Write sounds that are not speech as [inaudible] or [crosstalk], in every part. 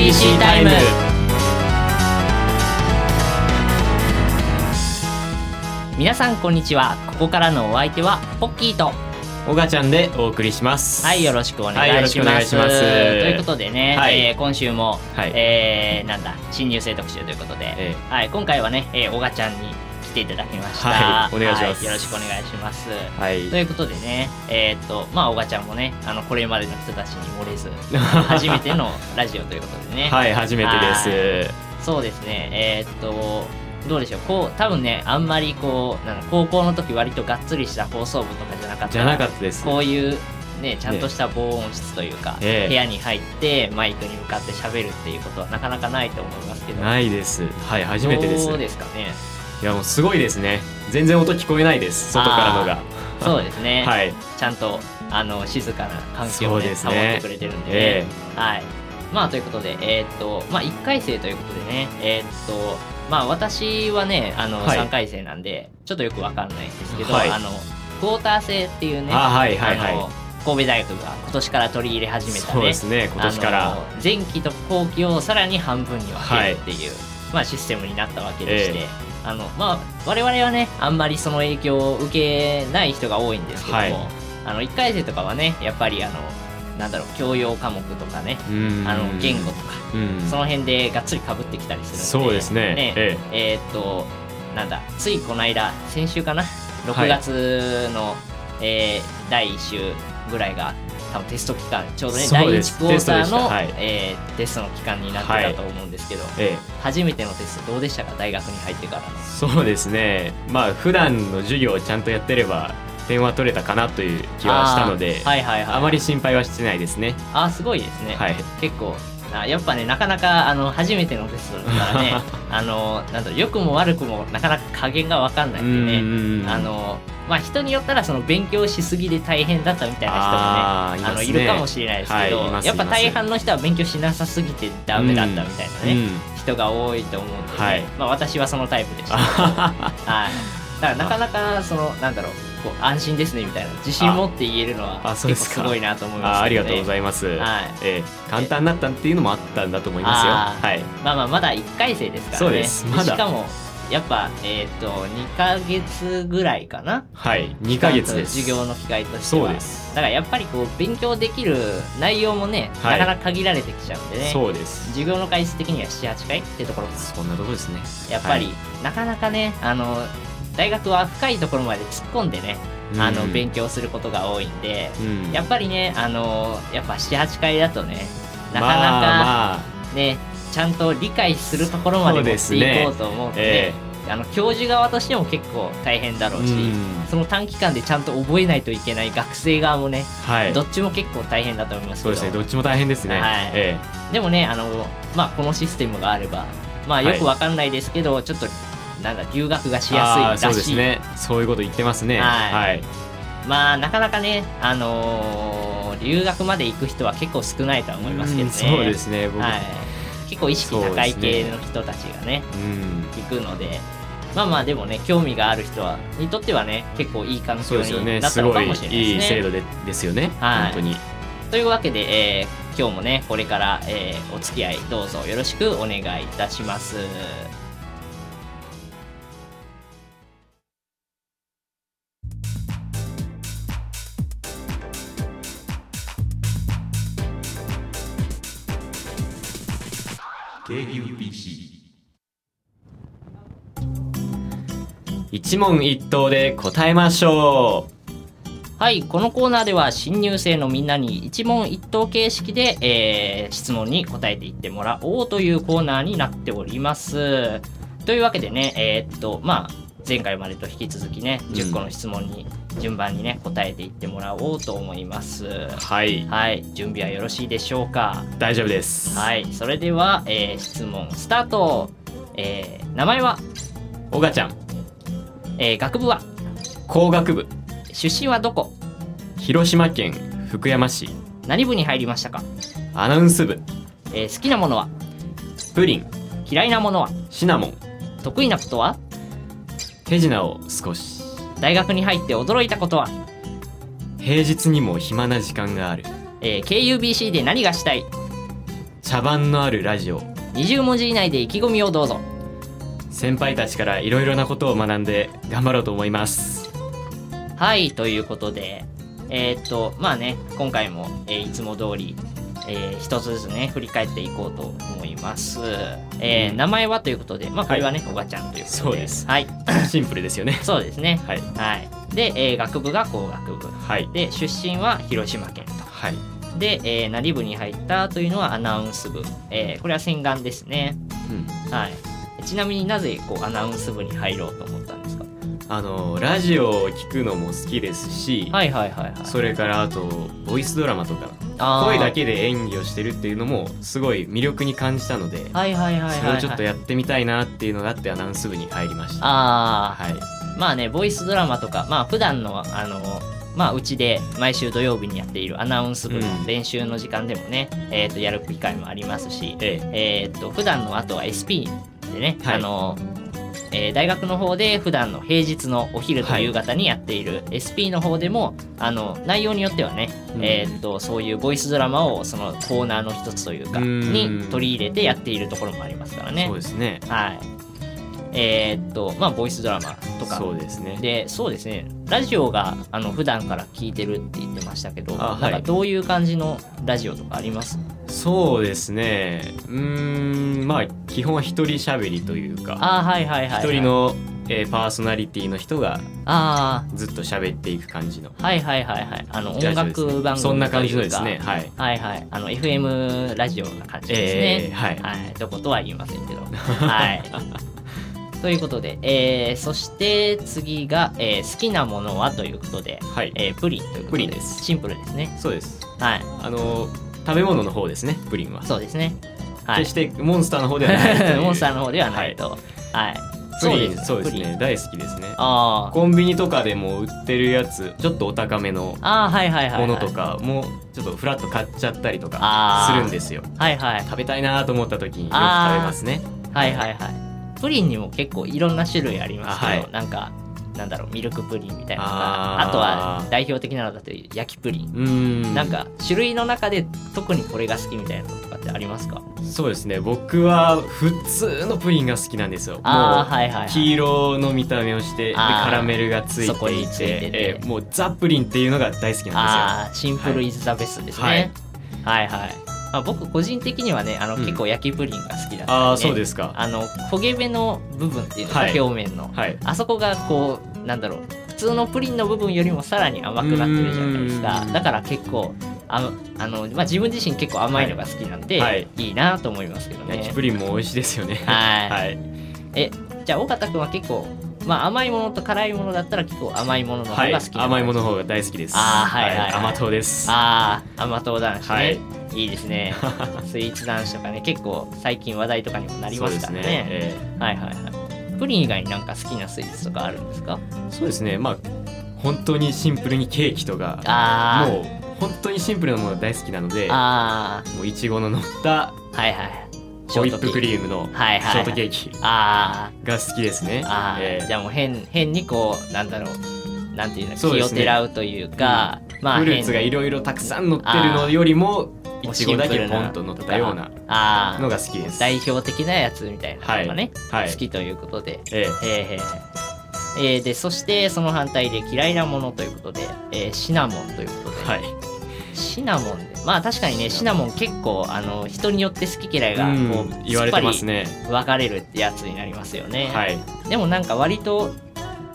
KUBC タイム皆さんこんにちは。ここからのお相手はポッキーと。おがちゃんでお送りします。はいよろしくお願はいします,、願いします。ということでね、はい。えー今週も、はい。えーなんだ新入生特集ということで、えはい、今回はね、えー、おがちゃんに来ていただきました、はいお願いします。はよろしくお願いします。はい。ということでねえーっとまあおがちゃんもねあのこれまでの人たちに漏れず [laughs] 初めてのラジオということでね。はい初めてです。そうですね。えーっとどうでしょう。こう多分ねあんまりこうなんか高校の時割とがっつりした放送部とかじゃなかった。じゃなかったです。こういうね。ちゃんとした防音室というか、ええ。部屋に入ってマイクに向かって喋るっていうことはなかなかないと思いますけど。ないです。はい初めてです。どうですかねいやもうすごいですね。全然音聞こえないです外からのが。そうですね、[laughs] はい。ちゃんとあの静かな環境そうをね。保ってくれてるんでね、えはい。まあということでえーっとまあ1回生ということでね。えーっとまあ私はねあのはい。3回生なんで、ちょっとよくわかんないんですけど、はい。あのクォーター制っていうねあはいはいはい。あの神戸大学が今年から取り入れ始めたね。そうですね今年から。前期と後期をさらに半分に分けるっていう、まあ、システムになったわけでして、えあのまあ、我々はねあんまりその影響を受けない人が多いんですけども、はい。あの1回生とかはねやっぱりあのなんだろう教養科目とかねうん。あの言語とかうん。その辺でがっつりかぶってきたりするんでそうですね。ええ。ーっとなんだついこの間先週かな？6はい。月の、えー第1週ぐらいが多分テスト期間ちょうどね第です。1クォーターのはい。えーテストの期間になってたと思うんですけど、ええ。初めてのテストどうでしたか？大学に入ってからの。そうですね。まあ普段の授業をちゃんとやってれば点は取れたかなという気はしたのであーはいはいはい。あまり心配はしてないですね。あーすごいですね、はい。結構あやっぱねなかなかあの初めてのテストだからね [laughs] あのなんだ良くも悪くもなかなか加減が分かんないんでね。うんあのまあ人によったらその勉強しすぎで大変だったみたいな人もねあのいるかもしれないですけど、はいやっぱ大半の人は勉強しなさすぎてダメだったみたいなね、うん。人が多いと思うんで、ね。はい。まあ私はそのタイプでした、[laughs] はい、だからなかなかそのなんだろうこう安心ですねみたいな。自信持って言えるのは結構すごいなと思いますあありがとうごいざいます、はい。ええ簡単だったっていうのもあったんだと思いますよ。はい。まあまあまだ1回生ですからね。そうです。まだ。しかもやっぱえっ、と2ヶ月ぐらいかな。はい。2ヶ月です。授業の機会としては。そうです。だからやっぱりこう勉強できる内容もね、はい。なかなか限られてきちゃうんでね。そうです。授業の回数的には78回ってところ。そんなとこですね。やっぱり、はい。なかなかねあの大学は深いところまで突っ込んでね、あのうん勉強することが多いんで、うん。やっぱりねあのやっぱ78回だとねなかなか、まあまあ。ねちゃんと理解するところまで持っていこうと思うとね。えあの教授側としても結構大変だろうし、うん。その短期間でちゃんと覚えないといけない学生側もね、はい。どっちも結構大変だと思いますけど。そうですね。どっちも大変ですね、はい。えでもねあの、まあ、このシステムがあればまあよくわかんないですけど、ちょっとなんだ留学がしえやすいらしい、ですね。そういうこと言ってますね。はい。はい。まあなかなかねあのー留学まで行く人は結構少ないとは思いますけどね。うんそうですね。僕、はい、結構意識高い系の人たちがねうん。行くので。まあまあでもね興味がある人はにとってはね結構いい環境になったのかもしれないですね。いい制度でですよね、はい。本当に。というわけで、えー今日もねこれから、えーお付き合いどうぞよろしくお願いいたします。一問一答で答えましょうはい、このコーナーでは新入生のみんなに一問一答形式で、えー質問に答えていってもらおうというコーナーになっております。というわけでね、えーっと、まあ、前回までと引き続きね、10個の質問に順番にね、答えていってもらおうと思います。はい。はい、準備はよろしいでしょうか？大丈夫です。はい、それでは、えー質問スタート。えー名前は、おがちゃん。えー学部は、工学部。出身はどこ？広島県福山市。何部に入りましたか、アナウンス部。えー好きなものは？プリン。嫌いなものは？シナモン。得意なことは？手品を少し大学に入って驚いたことは、平日にも暇な時間がある。えー KUBC で何がしたい？茶番のあるラジオ。20文字以内で意気込みをどうぞ。先輩たちからいろいろなことを学んで頑張ろうと思います。はいということで。えーっとまあね今回も、えーいつも通りえー一つずつね振り返っていこうと思います、えーうん名前はということでまあこれはね、おばちゃんということで。そうです。はい。[laughs] シンプルですよね。そうですね。はい。はい。で、えー学部が工学部。はい。で出身は広島県と。はい。で、えー、何部に入ったというのはアナウンス部、えーこれは洗顔ですね。うん。はい。ちなみになぜこうアナウンス部に入ろうと思ったあのラジオを聞くのも好きですし、はいはいはいはい。それからあとボイスドラマとか声だけで演技をしてるっていうのもすごい魅力に感じたのではいはいはいはい、はい、それをちょっとやってみたいなっていうのがあってアナウンス部に入りました。あはい。あまあねボイスドラマとかまあ普段のあのまあうちで毎週土曜日にやっているアナウンス部のうん。練習の時間でもね、えー、とやる機会もありますし、ええ。えー、と普段のあとは SP でね、はい。あのえー大学の方で普段の平日のお昼と夕方にやっている SP の方でも、あの内容によってはね、うん。えー、とそういうボイスドラマをそのコーナーの一つというかうん。に取り入れてやっているところもありますからね。そう。ですね。はい。えーっとまあボイスドラマとか。そうですね。でそうですね。ラジオがあの普段から聞いてるって言ってましたけどあはい。なんかどういう感じのラジオとかあります？そうですね。うーんまあ基本は一人喋りというかあーはいはいはい、はい、一人の、えーパーソナリティの人があずっと喋っていく感じの。あはいはいはいはい。あの音楽番組そんな感じのですね。はい。はいはい。あの FM ラジオな感じですね、えーはい。はい。どことは言いませんけど。はい。[laughs] ということで、えー、そして次が、えー好きなものはということで、はい。えープリンということで。プリンです。シンプルですね。そうです。はい。あの食べ物の方ですねプリンは。そうですね。はい。決してモンスターの方ではない。[laughs] モンスターの方ではないと。はい、プリンそうですプリン。ね大好きですね。あー。コンビニとかでも売ってるやつちょっとお高めのあーはいはいはい、はい、ものとかもちょっとフラッと買っちゃったりとかあー。するんですよ。はいはい。食べたいなと思った時によく食べますね。はいはいはい。プリンにも結構いろんな種類ありますけど、あはい。なんかなんだろうミルクプリンみたいなのとかあとは代表的なのだと焼きプリン、なんか種類の中で特にこれが好きみたいなのとかってありますか？そうですね。僕は普通のプリンが好きなんですよ。あーもうはいはいはい。黄色の見た目をしてカラメルがついていててて。えーもうザ・プリンっていうのが大好きなんああシンプルイズザベストですね、はい、はいまあ、僕個人的にはねあの、うん。結構焼きプリンが好きだったんで、ね、ああそうですか。あの焦げ目の部分っていうのか、はい。表面の。はい。あそこがこうなんだろう普通のプリンの部分よりもさらに甘くなってるじゃないですか。うん。だから結構ああの、まあ、自分自身結構甘いのが好きなんで、はい。い、いなと思いますけどね。焼きプリンも美味しいですよね。[laughs] はい。はい。えじゃあ尾形君は結構まあ甘いものと辛いものだったら結構甘いものの方はいが好きな甘いものの方が大好きです。あーはいはいはい。甘党です。ああ甘党男子ね、はい。い、いですね。[laughs] スイーツ男子とかね結構最近話題とかにもなりますからね。ねえ。はいはいはいプリン以外になんか好きなスイーツとかあるんですか？ーそうですね。まあ本当にシンプルにケーキとか。あー。もう本当にシンプルなものが大好きなのであもういちごの乗ったーはいはい。ホイップクーリームのショートケーキあが好きですね。ーあー、えーじゃあもう変変にこうなんだろう。なんていうの気をてらうというか、まあフルーツがいろいろたくさん乗ってるのよりもいちごだけポンと乗ったようなのが好きです。代表的なやつみたいなのがね、はい。好きということで。ええーへーえーでそしてその反対で嫌いなものということで、えーシナモンということで、えはい。シナモンで。まあ確かにねシナモン結構あの人によって好き嫌いがうん。こう言われてますね。分かれるってやつになりますよね、はい。でもなんか割と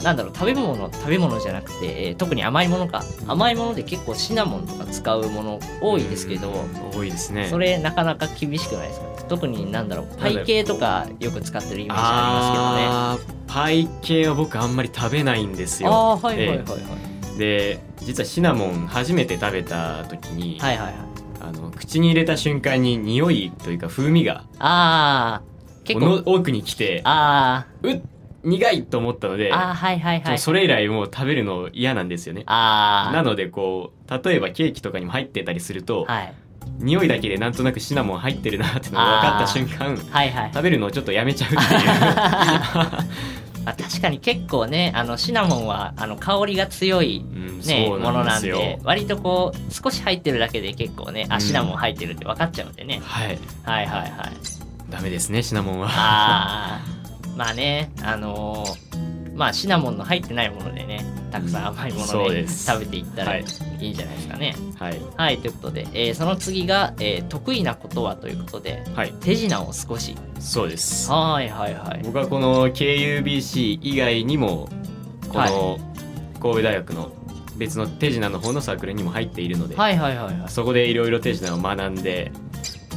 なんだろう食べ物食べ物じゃなくて、えー特に甘いものか。甘いもので結構シナモンとか使うもの多いですけど、多いですね。それなかなか厳しくないですか？特になんだろうパイ系とかよく使ってるイメージああーパイ系は僕あんまり食べないんですりますけどねあよ。あーはいはいはいはい、で実はシナモン初めて食べた時に、はいはいはい。あの口に入れた瞬間に匂いというか風味がああ結構の奥に来てあうっ苦いと思ったのでーあーはいはいはい。それ以来もう食べるの嫌なんですよね。あなのでこう例えばケーキとかにも入ってたりすると、あはい。匂いだけでなんとなくシナモン入ってるなってのが分かった瞬間はいはい。食べるのをちょっとやめちゃうっていう。ま [laughs] あ確かかに結構ねあのシナモンはあの香りが強いうんね、そうものなんで割とこう少し入ってるだけで結構ねあうん。シナモン入ってるって分かっちゃうんでね、はい。はいはいはい。ダメですねシナモンは。あーまあねあのーまあシナモンの入ってないものでねたくさん甘いもそので食べていったらはい。いいんじゃないですかね。はい。はいということで、えーその次が、えー得意なことはということではい。手品を少し。そうです。はいはいはい。僕はこの KUBC 以外にもこの神戸大学の別の手品の方のサークルにも入っているので、はい。はいはいはいそこでいろいろ手品を学んで、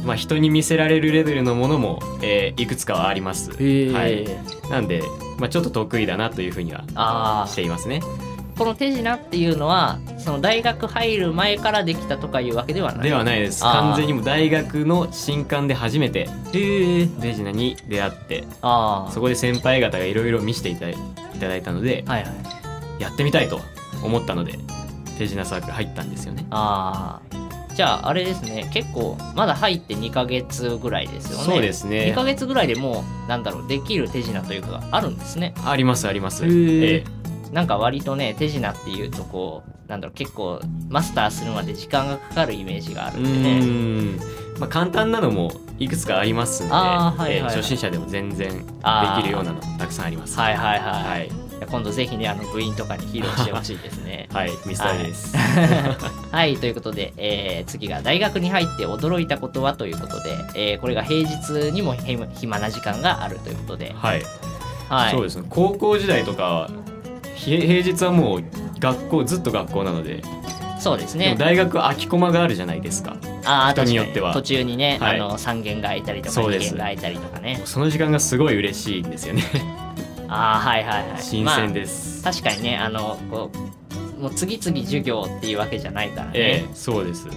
まあ、人に見せられるレベルのものも、えーいくつかはあります、はい、なんで、まあ、ちょっと得意だなというふうにはあしていますね。あこの手品っていうのはその大学入る前からできたとかいうわけではない。ではないです。完全にもう大学の新刊で初めて手品に出会ってああそこで先輩方がいろいろ見せていただいいただいたのではいはい。やってみたいと思ったので手品サークル入ったんですよね。ああじゃああれですね。結構まだ入って2ヶ月ぐらいですよね。そうです2ねヶ月ぐらいでもうなんだろうできる手品というかがあるんですね。ありますあります。へー。えなんか割とね手品っていうとこうなんだろう結構マスターするまで時間がかかるイメージがあるんでね。まあ簡単なのもいくつかありますんで、あーはいはいはい。ええ初心者でも全然できるようなのたくさんあります。はいはいはい、はい今度ぜひねあの部員とかに披露してほしいですね。[laughs] はいミスターです。[laughs] はい、ということで、えー次が大学に入って驚いたことはということで、えーこれが平日にもへ暇な時間があるということで、はい、はい、そうですね。高校時代とかひ平日はもう学校ずっと学校なので。でそうですね。も大学空きコマがあるじゃないですか。あー人によっては。途中にね、はい。あの3限が空いたりとか2そうです。限が空いたりとかね。その時間がすごい嬉しいんですよねああはいはいはい。新鮮です、まあ、確かにねあのこうもう次々授業っていうわけじゃないからね、ええそうです。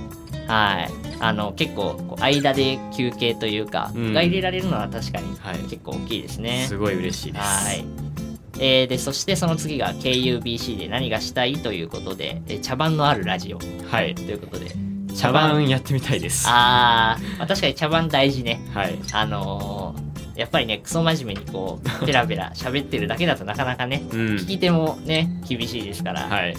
はい。あの結構こう間で休憩というか、うん。が入れられるのは確かにはい。結構大きいですね、すごい嬉しいです。はい。えーでそしてその次が KUBC で何がしたいということで、えー茶番のあるラジオ。とはい。いうことで。茶番やってみたいです。あー、まあ確かに茶番大事ね。はい。あのーやっぱりねクソ真面目にこうペラペラ喋ってるだけだとなかなかねうん。聞き手もね厳しいですから、はい。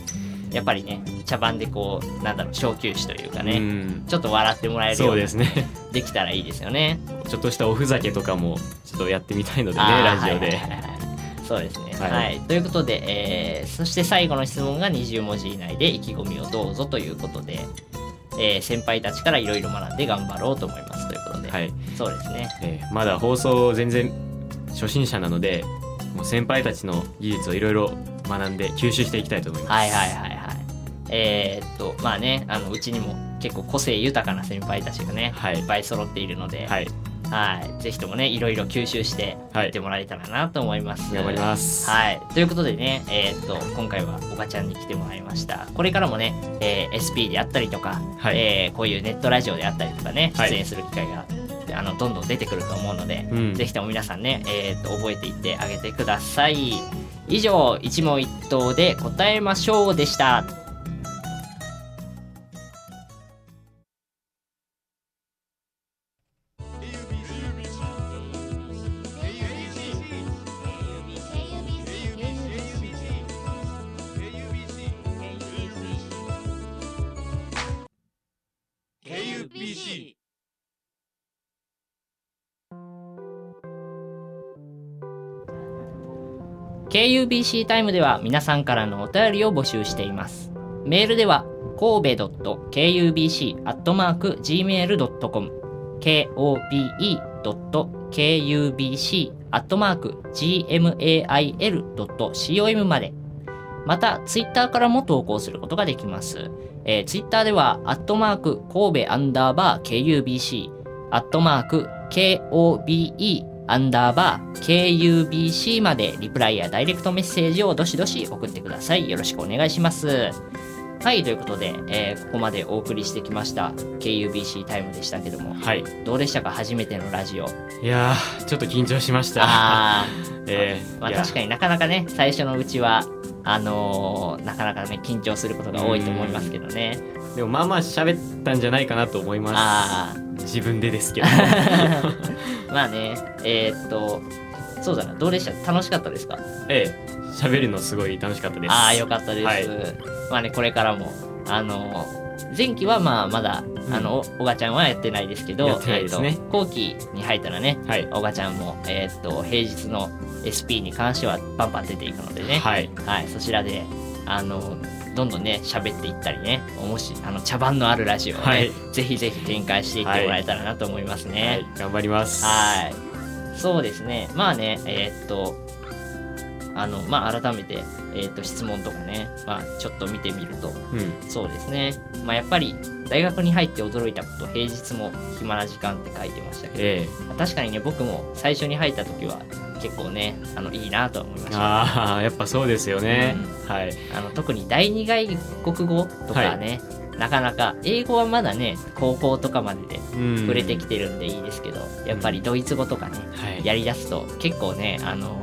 やっぱりね茶番でこうなんだろう小休止というかね、うん。ちょっと笑ってもらえるよそううにですね。できたらいいですよね。ちょっとしたおふざけとかもちょっとやってみたいのでねラジオではいはいはい。はいそうですね。は、はい。いということで、えーそして最後の質問が20文字以内で意気込みをどうぞということで、えー先輩たちからいろいろ学んで頑張ろうと思いますというはいそうですね。えーまだ放送全然初心者なのでもう先輩たちの技術をいろいろ学んで吸収していきたいと思いますはいはいはいはい。えーっと、まあね、あのうちにも結構個性豊かな先輩たちがね、はいいっぱい揃っているので、はいはい、ぜひともね、いろいろ吸収していってもらえたらなと思います。頑張りますはい。ということでね、えーっと、今回はおばちゃんに来てもらいました。これからもね、えー SP であったりとか、はいえーこういうネットラジオであったりとかね、はい出演する機会が、あのどんどん出てくると思うので、うんぜひとも皆さんね、えーっと、覚えていってあげてください。以上、一問一答で答えましょうでした。KUBC タイムでは皆さんからのお便りを募集しています。メールでは神戸 .kubc.gmail.com kobe.kubc.gmail.com までまた、ツイッターからも投稿することができます。えー、ツイッターでは、アットマーク、神戸アンダーバー KUBC、アットマーク、KOBE アンダーバー KUBC までリプライやダイレクトメッセージをどしどし送ってください。よろしくお願いします。はい、ということで、えーここまでお送りしてきました KUBC タイムでしたけども、はいどうでしたか？初めてのラジオ。いやーちょっと緊張しましたあ [laughs] えー、まあ確かになかなかね、最初のうちは、あのーなかなかね、緊張することが多いと思いますけどね。でもまあまあ喋ったんじゃないかなと思います。あ自分でですけど。あ、[laughs] まあね、えーっと、そうだなどうでした？楽しかったですか？ええ喋るのすごい楽しかったです。ああよかったです、はい。まあねこれからもあの前期はまあまだ、うん。あのおおがちゃんはやってないですけどやってないですね。えーと後期に入ったらねはい。おがちゃんも、えー、と平日の SP に関してはバンバン出ていくのでね、はい。はい、そちらであのどんどんね喋っていったりねおもしあの茶番のあるラジオをね、はいぜひぜひ展開していってもらえたらなと思いますはね。い頑張りますはい。そうですね。まあね、えーっと、あの、まあ改めて、えーっと、質問とかね、まあちょっと見てみると、うん。そうですね。まあやっぱり、大学に入って驚いたこと、平日も暇な時間って書いてましたけど、え確かにね、僕も最初に入った時は、結構ね、あの、いいなとは思いまえした。ああやっぱそうですよね、はい。あの特に第二外国語とかね、なかなか英語はまだね高校とかまででうん。触れてきてるんでいいですけど、やっぱりドイツ語とかねはい。やりだすと結構ねあの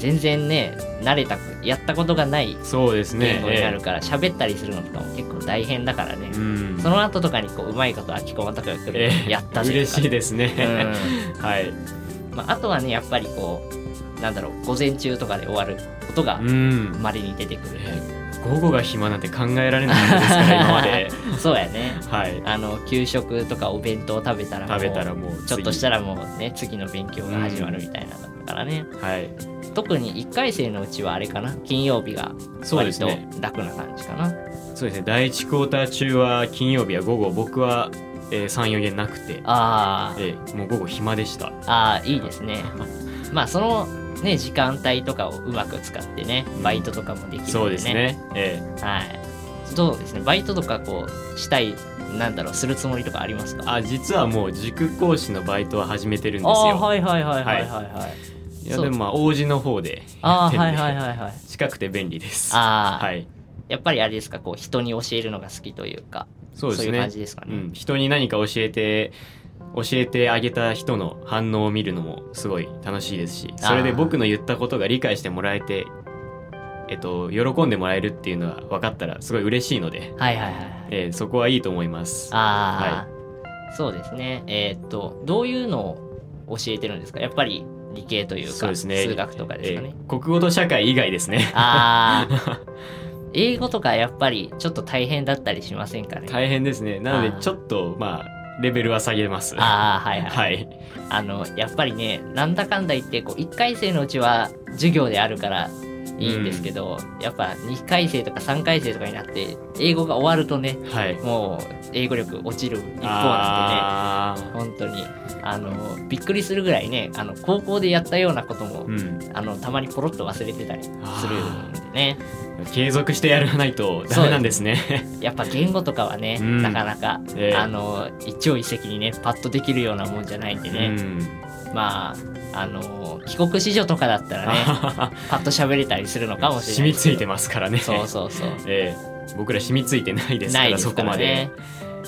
全然ね慣れたくやったことがないそうですね。言語になるから喋ったりするのとかも結構大変だからね。ええ、うん。その後とかにこううまいこと秋駒とかが来るやったぜ。とか嬉しいですね、うん。はい。まあ、あとはねやっぱりこうなんだろう午前中とかで終わることがうん。まれに出てくる、午後が暇なんて考えられなかったですから [laughs] 今まで。そうやね。はい。あの給食とかお弁当食べたらもう食べたらもうちょっとしたららもうね次の勉強が始まるみたいなのだからね、はい特に1回生のうちはあれかな。金曜日が割とですね。楽な感じかな、そうですね。第1クォーター中は金曜日は午後僕は、えー、34限なくて、あー。えーもう午後暇でした。あーいいですね。まあそのね時間帯とかをうまく使ってねバイトとかもできるんでね。そうですね。えはい。そうですね？バイトとかこうしたいなんだろうするつもりとかありますか？ーあ実はもう塾講師のバイトは始めてるんですあーよはいはいはいはいはいはい。そういやでもまあ王子の方でやってるんで。はいはいはい近くて便利です。ああ、はい。やっぱりあれですかこう人に教えるのが好きというかそうですね。いう感じですかね、うん、人に何か教えて教えてあげた人の反応を見るのもすごい楽しいですしそれで僕の言ったことが理解してもらえてえっと喜んでもらえるっていうのは分かったらすごい嬉しいので、はいはいはいえーそこはいいと思います。ああ、そうですね。えーっとどういうのを教えてるんですか？やっぱり理系というかね。数学とかですかね、えー国語と社会以外ですね。ああ [laughs] 英語とかやっぱりちょっと大変だったりしませんかね？大変ですね。なのでちょっとまあレベルは下げます。ああはいはい、はい。あのやっぱりねなんだかんだ言ってこう1回生のうちは授業であるからいいんですけど、やっぱ2回生とか3回生とかになって英語が終わるとねはい。もう英語力落ちる一方なんあでね本当にあのびっくりするぐらいねあの高校でやったようなことも、ーうん。あのたまにポロッと忘れてたりするんでね。継続してやらないとダメなんですね。やっぱ言語とかはね、うん。なかなか、ええ。あの一朝一夕にねパッとできるようなもんじゃないんでね、うんまああの帰国子女とかだったらね [laughs] パッと喋れたりするのかもしれない染みついてますからねそうそうそうええ僕ら染みついてないですからないですからそこまでね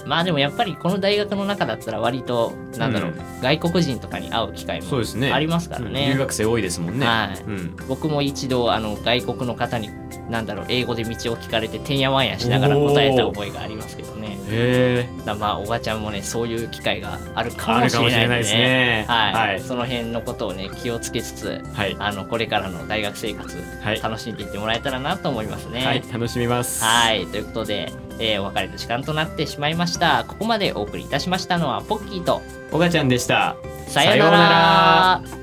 まあでもやっぱりこの大学の中だったら割となんだろう、うん。外国人とかに会う機会もそうですね。ありますからうん。ね留学生多いですもんね。はい。うん。僕も一度あの外国の方になんだろう英語で道を聞かれててんやわんやしながら答えた覚えがありますけどね。へえだまあおばちゃんもねそういう機会があるかもしれないんですね。はい、はい。その辺のことをね気をつけつつはい。あのこれからの大学生活はい。楽しんでいってもらえたらなと思いますね。はい。楽しみます。はい。ということで、えーお別れの時間となってしまいました。ここまでお送りいたしましたのはポッキーとおがちゃんでした。さようなさようなら